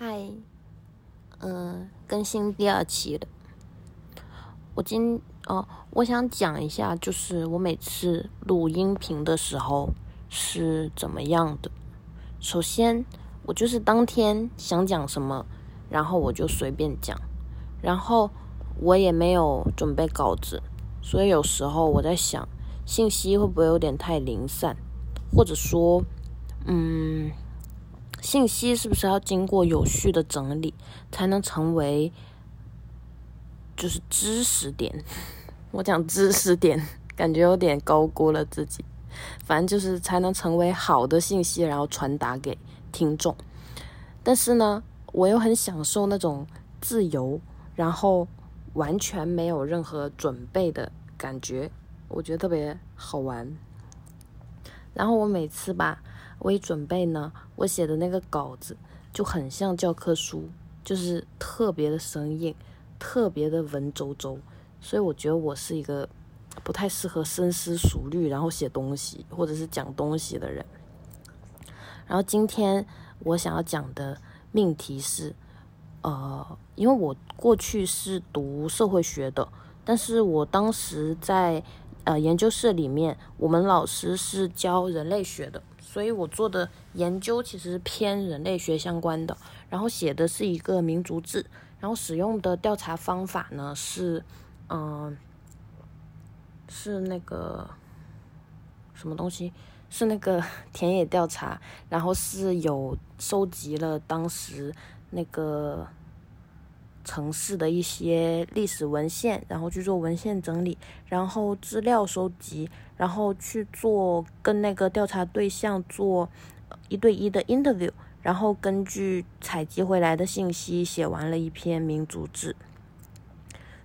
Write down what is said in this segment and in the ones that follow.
嗨，嗯，更新第二期了。我今哦，我想讲一下，就是我每次录音频的时候是怎么样的。首先，我就是当天想讲什么，然后我就随便讲，然后我也没有准备稿子，所以有时候我在想，信息会不会有点太零散，或者说，嗯。信息是不是要经过有序的整理，才能成为就是知识点？我讲知识点，感觉有点高估了自己。反正就是才能成为好的信息，然后传达给听众。但是呢，我又很享受那种自由，然后完全没有任何准备的感觉，我觉得特别好玩。然后我每次吧。我一准备呢，我写的那个稿子就很像教科书，就是特别的生硬，特别的文绉绉，所以我觉得我是一个不太适合深思熟虑然后写东西或者是讲东西的人。然后今天我想要讲的命题是，呃，因为我过去是读社会学的，但是我当时在呃研究室里面，我们老师是教人类学的。所以我做的研究其实偏人类学相关的，然后写的是一个民族志，然后使用的调查方法呢是，嗯，是那个什么东西？是那个 田野调查，然后是有收集了当时那个。城市的一些历史文献，然后去做文献整理，然后资料收集，然后去做跟那个调查对象做一对一的 interview，然后根据采集回来的信息写完了一篇民族志。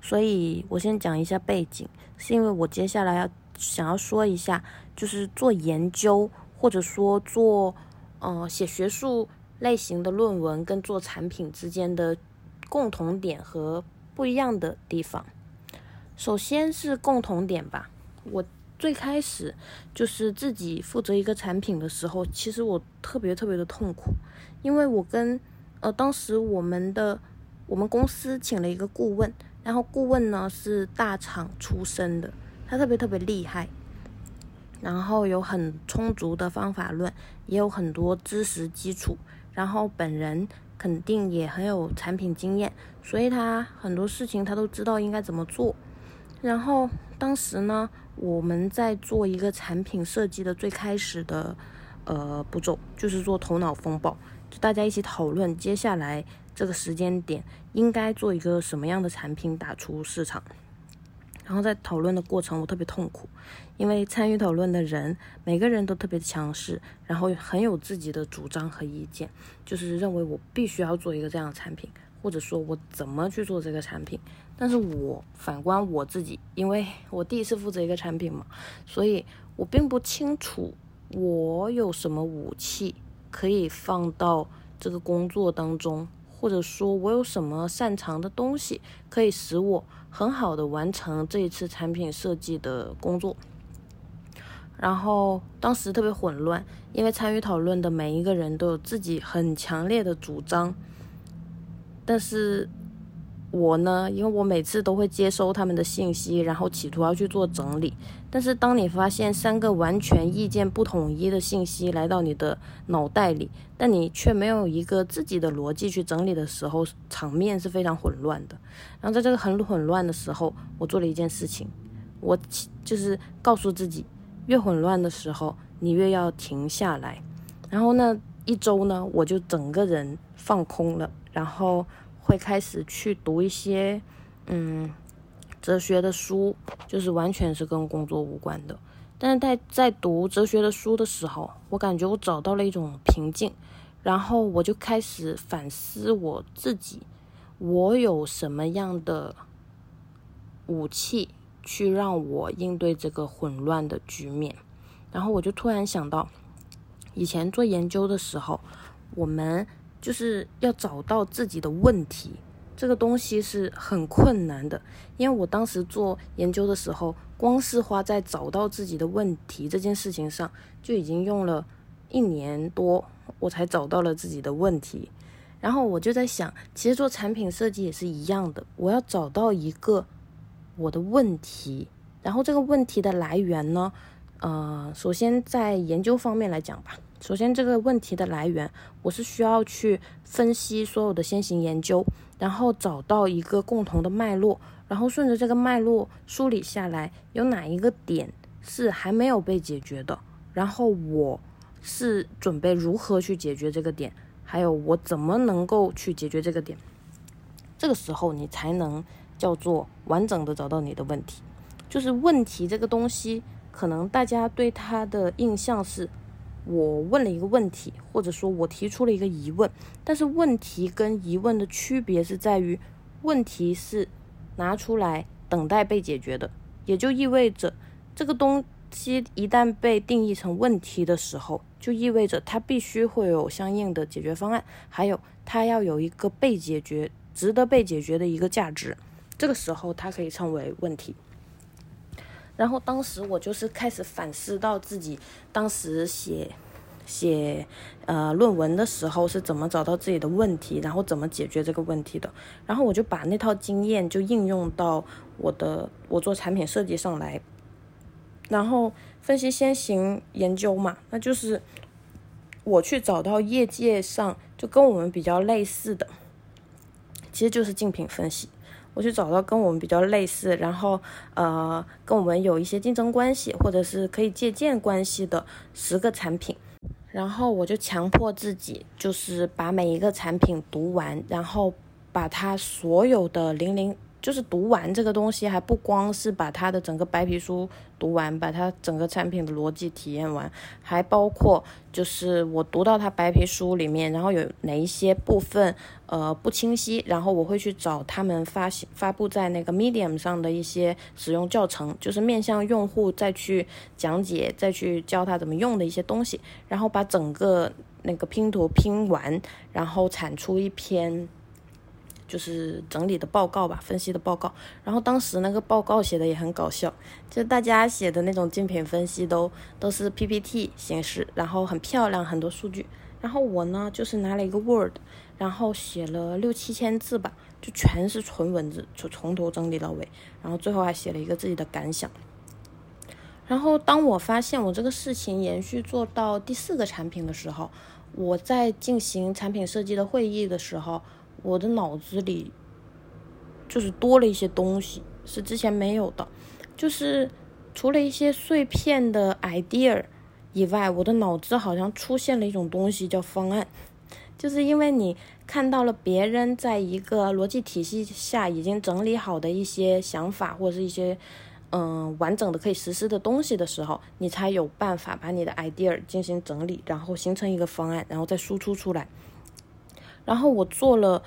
所以我先讲一下背景，是因为我接下来要想要说一下，就是做研究或者说做呃写学术类型的论文跟做产品之间的。共同点和不一样的地方，首先是共同点吧。我最开始就是自己负责一个产品的时候，其实我特别特别的痛苦，因为我跟呃当时我们的我们公司请了一个顾问，然后顾问呢是大厂出身的，他特别特别厉害，然后有很充足的方法论，也有很多知识基础，然后本人。肯定也很有产品经验，所以他很多事情他都知道应该怎么做。然后当时呢，我们在做一个产品设计的最开始的呃步骤，就是做头脑风暴，就大家一起讨论接下来这个时间点应该做一个什么样的产品打出市场。然后在讨论的过程，我特别痛苦，因为参与讨论的人每个人都特别强势，然后很有自己的主张和意见，就是认为我必须要做一个这样的产品，或者说我怎么去做这个产品。但是我反观我自己，因为 我第一次负责一个产品嘛，所以我并不清楚我有什么武器可以放到这个工作当中。或者说我有什么擅长的东西，可以使我很好的完成这一次产品设计的工作。然后当时特别混乱，因为参与讨论的每一个人都有自己很强烈的主张，但是。我呢，因为我每次都会接收他们的信息，然后企图要去做整理。但是当你发现三个完全意见不统一的信息来到你的脑袋里，但你却没有一个自己的逻辑去整理的时候，场面是非常混乱的。然后在这个很混乱的时候，我做了一件事情，我就是告诉自己，越混乱的时候，你越要停下来。然后那一周呢，我就整个人放空了，然后。会开始去读一些，嗯，哲学的书，就是完全是跟工作无关的。但是在在读哲学的书的时候，我感觉我找到了一种平静，然后我就开始反思我自己，我有什么样的武器去让我应对这个混乱的局面。然后我就突然想到，以前做研究的时候，我们。就是要找到自己的问题，这个东西是很困难的。因为我当时做研究的时候，光是花在找到自己的问题这件事情上，就已经用了一年多，我才找到了自己的问题。然后我就在想，其实做产品设计也是一样的，我要找到一个我的问题，然后这个问题的来源呢，呃，首先在研究方面来讲吧，首先这个问题的来源，我是需要去分析所有的先行研究，然后找到一个共同的脉络，然后顺着这个脉络梳理下来，有哪一个点是还没有被解决的，然后我是准备如何去解决这个点。还有我怎么能够去解决这个点？这个时候你才能叫做完整的找到你的问题。就是问题这个东西，可能大家对它的印象是，我问了一个问题，或者说我提出了一个疑问。但是问题跟疑问的区别是在于，问题是拿出来等待被解决的，也就意味着这个东。西一旦被定义成问题的时候，就意味着它必须会有相应的解决方案，还有它要有一个被解决、值得被解决的一个价值。这个时候，它可以称为问题。然后当时我就是开始反思到自己当时写写呃论文的时候是怎么找到自己的问题，然后怎么解决这个问题的。然后我就把那套经验就应用到我的我做产品设计上来。然后分析先行研究嘛，那就是我去找到业界上就跟我们比较类似的，其实就是竞品分析。我去找到跟我们比较类似，然后呃跟我们有一些竞争关系或者是可以借鉴关系的十个产品，然后我就强迫自己就是把每一个产品读完，然后把它所有的零零。就是读完这个东西，还不光是把它的整个白皮书读完，把它整个产品的逻辑体验完，还包括就是我读到它白皮书里面，然后有哪一些部分呃不清晰，然后我会去找他们发发布在那个 Medium 上的一些使用教程，就是面向用户再去讲解，再去教他怎么用的一些东西，然后把整个那个拼图拼完，然后产出一篇。就是整理的报告吧，分析的报告。然后当时那个报告写的也很搞笑，就大家写的那种竞品分析都都是 PPT 形式，然后很漂亮，很多数据。然后我呢，就是拿了一个 Word，然后写了六七千字吧，就全是纯文字，就从头整理到尾。然后最后还写了一个自己的感想。然后当我发现我这个事情延续做到第四个产品的时候，我在进行产品设计的会议的时候。我的脑子里就是多了一些东西，是之前没有的。就是除了一些碎片的 idea 以外，我的脑子好像出现了一种东西叫方案。就是因为你看到了别人在一个逻辑体系下已经整理好的一些想法，或者是一些嗯完整的可以实施的东西的时候，你才有办法把你的 idea 进行整理，然后形成一个方案，然后再输出出来。然后我做了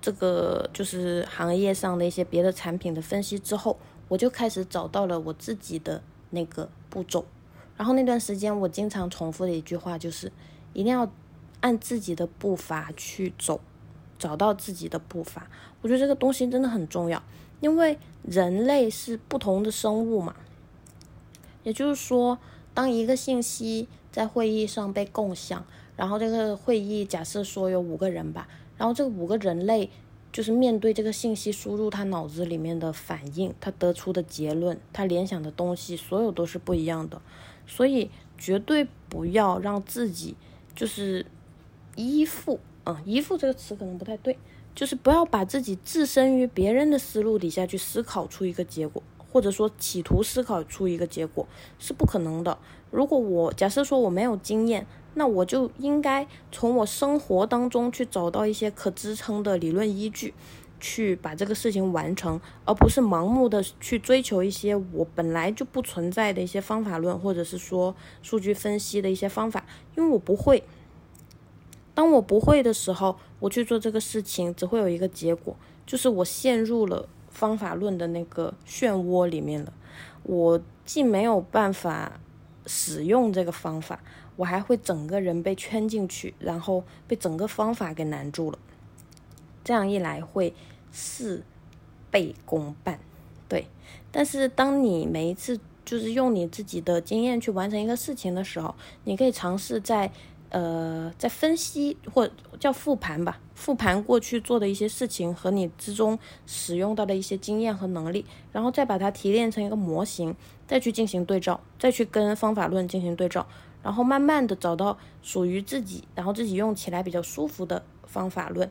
这个就是行业上的一些别的产品的分析之后，我就开始找到了我自己的那个步骤。然后那段时间我经常重复的一句话就是，一定要按自己的步伐去走，找到自己的步伐。我觉得这个东西真的很重要，因为人类是不同的生物嘛。也就是说，当一个信息在会议上被共享。然后这个会议假设说有五个人吧，然后这五个人类就是面对这个信息输入，他脑子里面的反应，他得出的结论，他联想的东西，所有都是不一样的，所以绝对不要让自己就是依附，嗯，依附这个词可能不太对，就是不要把自己置身于别人的思路底下去思考出一个结果，或者说企图思考出一个结果是不可能的。如果我假设说我没有经验。那我就应该从我生活当中去找到一些可支撑的理论依据，去把这个事情完成，而不是盲目的去追求一些我本来就不存在的一些方法论，或者是说数据分析的一些方法，因为我不会。当我不会的时候，我去做这个事情，只会有一个结果，就是我陷入了方法论的那个漩涡里面了。我既没有办法使用这个方法。我还会整个人被圈进去，然后被整个方法给难住了。这样一来会事倍功半，对。但是当你每一次就是用你自己的经验去完成一个事情的时候，你可以尝试在呃，在分析或叫复盘吧，复盘过去做的一些事情和你之中使用到的一些经验和能力，然后再把它提炼成一个模型，再去进行对照，再去跟方法论进行对照，然后慢慢的找到属于自己，然后自己用起来比较舒服的方法论。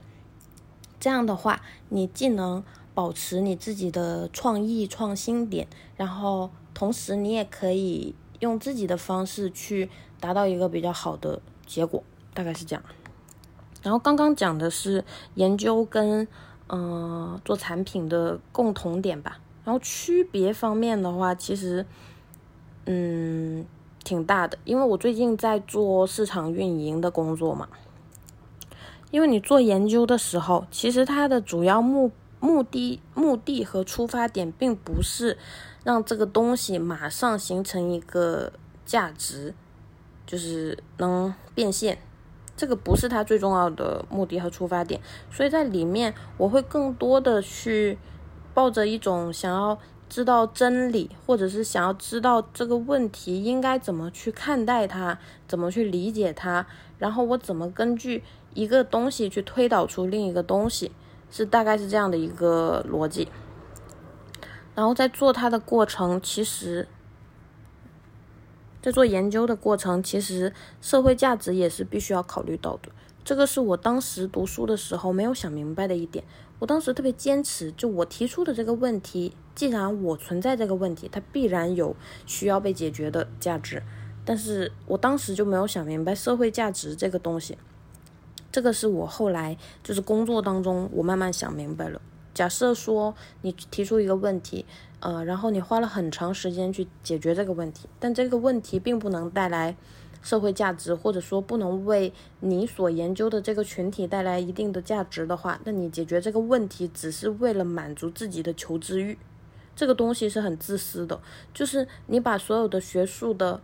这样的话，你既能保持你自己的创意创新点，然后同时你也可以用自己的方式去达到一个比较好的结果，大概是这样。然后刚刚讲的是研究跟嗯做产品的共同点吧，然后区别方面的话，其实嗯挺大的，因为我最近在做市场运营的工作嘛。因为你做研究的时候，其实它的主要目目的、目的和出发点，并不是让这个东西马上形成一个价值，就是能变现，这个不是它最重要的目的和出发点。所以在里面，我会更多的去抱着一种想要知道真理，或者是想要知道这个问题应该怎么去看待它，怎么去理解它，然后我怎么根据。一个东西去推导出另一个东西，是大概是这样的一个逻辑。然后在做它的过程，其实，在做研究的过程，其实社会价值也是必须要考虑到的。这个是我当时读书的时候没有想明白的一点。我当时特别坚持，就我提出的这个问题，既然我存在这个问题，它必然有需要被解决的价值。但是我当时就没有想明白社会价值这个东西。这个是我后来就是工作当中，我慢慢想明白了。假设说你提出一个问题，呃，然后你花了很长时间去解决这个问题，但这个问题并不能带来社会价值，或者说不能为你所研究的这个群体带来一定的价值的话，那你解决这个问题只是为了满足自己的求知欲，这个东西是很自私的。就是你把所有的学术的。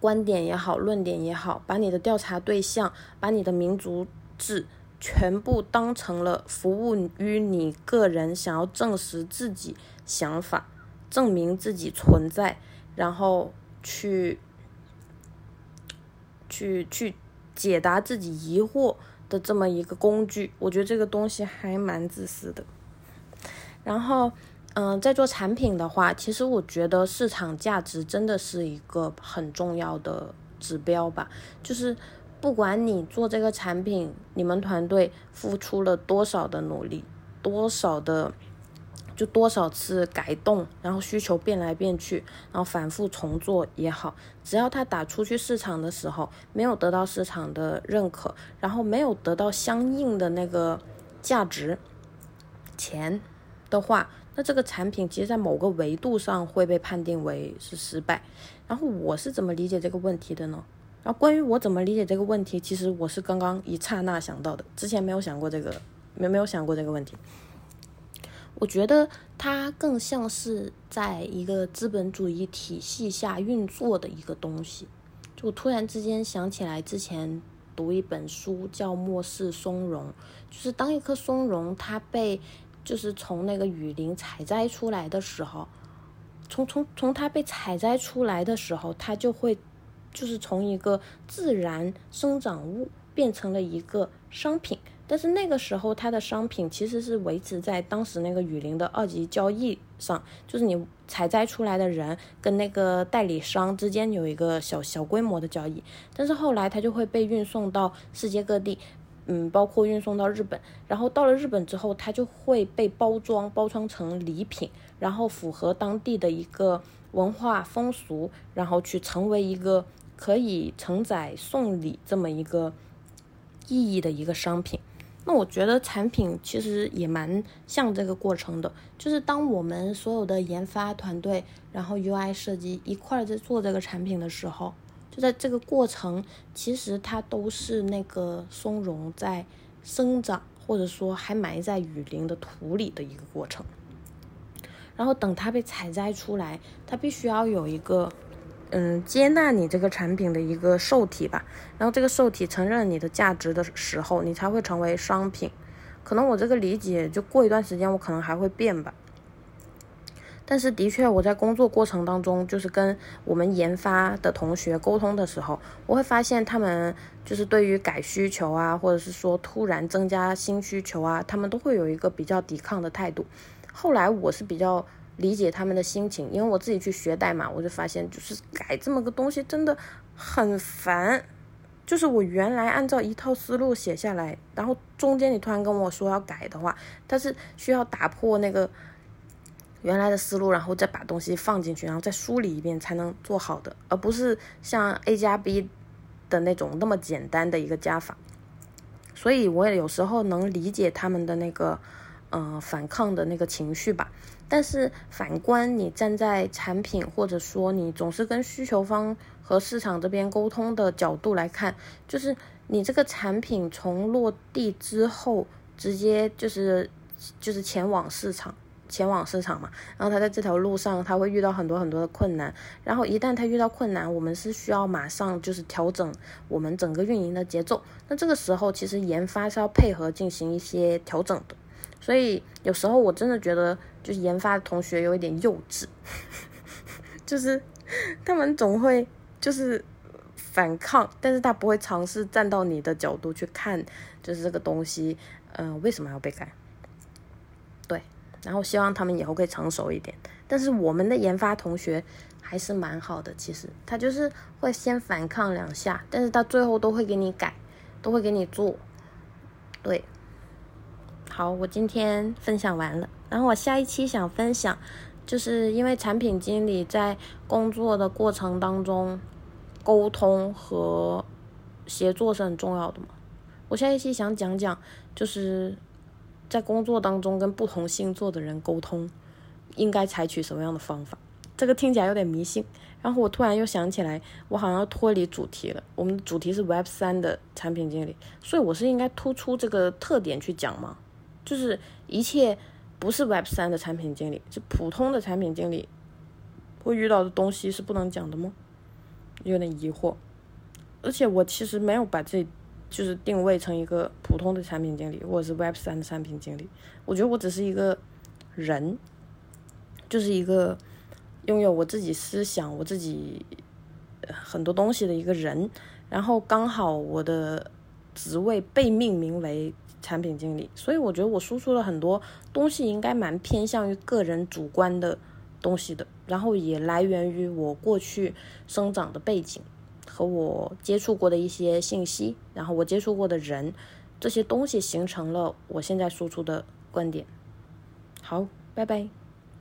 观点也好，论点也好，把你的调查对象，把你的民族志全部当成了服务于你个人想要证实自己想法、证明自己存在，然后去去去解答自己疑惑的这么一个工具，我觉得这个东西还蛮自私的。然后。嗯，在做产品的话，其实我觉得市场价值真的是一个很重要的指标吧。就是不管你做这个产品，你们团队付出了多少的努力，多少的就多少次改动，然后需求变来变去，然后反复重做也好，只要它打出去市场的时候没有得到市场的认可，然后没有得到相应的那个价值钱的话。那这个产品其实，在某个维度上会被判定为是失败。然后我是怎么理解这个问题的呢？然后关于我怎么理解这个问题，其实我是刚刚一刹那想到的，之前没有想过这个，没没有想过这个问题。我觉得它更像是在一个资本主义体系下运作的一个东西。就突然之间想起来，之前读一本书叫《末世松茸》，就是当一棵松茸它被就是从那个雨林采摘出来的时候，从从从它被采摘出来的时候，它就会就是从一个自然生长物变成了一个商品。但是那个时候，它的商品其实是维持在当时那个雨林的二级交易上，就是你采摘出来的人跟那个代理商之间有一个小小规模的交易。但是后来，它就会被运送到世界各地。嗯，包括运送到日本，然后到了日本之后，它就会被包装包装成礼品，然后符合当地的一个文化风俗，然后去成为一个可以承载送礼这么一个意义的一个商品。那我觉得产品其实也蛮像这个过程的，就是当我们所有的研发团队，然后 UI 设计一块在做这个产品的时候。就在这个过程，其实它都是那个松茸在生长，或者说还埋在雨林的土里的一个过程。然后等它被采摘出来，它必须要有一个嗯接纳你这个产品的一个受体吧。然后这个受体承认你的价值的时候，你才会成为商品。可能我这个理解就过一段时间，我可能还会变吧。但是的确我在工作过程当中，就是跟我们研发的同学沟通的时候，我会发现他们就是对于改需求啊，或者是说突然增加新需求啊，他们都会有一个比较抵抗的态度。后来我是比较理解他们的心情，因为我自己去学代码，我就发现就是改这么个东西真的很烦。就是我原来按照一套思路写下来，然后中间你突然跟我说要改的话，它是需要打破那个原来的思路，然后再把东西放进去，然后再梳理一遍才能做好的，而不是像 A 加 B 的那种那么简单的一个加法。所以我也有时候能理解他们的那个呃反抗的那个情绪吧。但是反观你站在产品，或者说你总是跟需求方和市场这边沟通的角度来看，就是你这个产品从落地之后，直接就是就是前往市场，前往市场嘛。然后他在这条路上，他会遇到很多很多的困难。然后一旦他遇到困难，我们是需要马上就是调整我们整个运营的节奏。那这个时候，其实研发是要配合进行一些调整的。所以有时候我真的觉得，就是研发的同学有一点幼稚，就是他们总会就是反抗，但是他不会尝试站到你的角度去看，就是这个东西，呃，为什么要被改？对，然后希望他们以后可以成熟一点。但是我们的研发同学还是蛮好的，其实他就是会先反抗两下，但是他最后都会给你改，都会给你做，对。好，我今天分享完了，然后我下一期想分享，就是因为产品经理在工作的过程当中，沟通和协作是很重要的嘛。我下一期想讲讲，就是在工作当中跟不同星座的人沟通，应该采取什么样的方法。这个听起来有点迷信，然后我突然又想起来，我好像要脱离主题了。我们主题是 Web 三的产品经理，所以我是应该突出这个特点去讲吗？就是一切不是 Web 三的产品经理，是普通的产品经理会遇到的东西是不能讲的吗？有点疑惑。而且我其实没有把这就是定位成一个普通的产品经理，或者是 Web 三的产品经理。我觉得我只是一个人，就是一个拥有我自己思想、我自己很多东西的一个人。然后刚好我的职位被命名为。产品经理，所以我觉得我输出了很多东西，应该蛮偏向于个人主观的东西的，然后也来源于我过去生长的背景和我接触过的一些信息，然后我接触过的人，这些东西形成了我现在输出的观点。好，拜拜。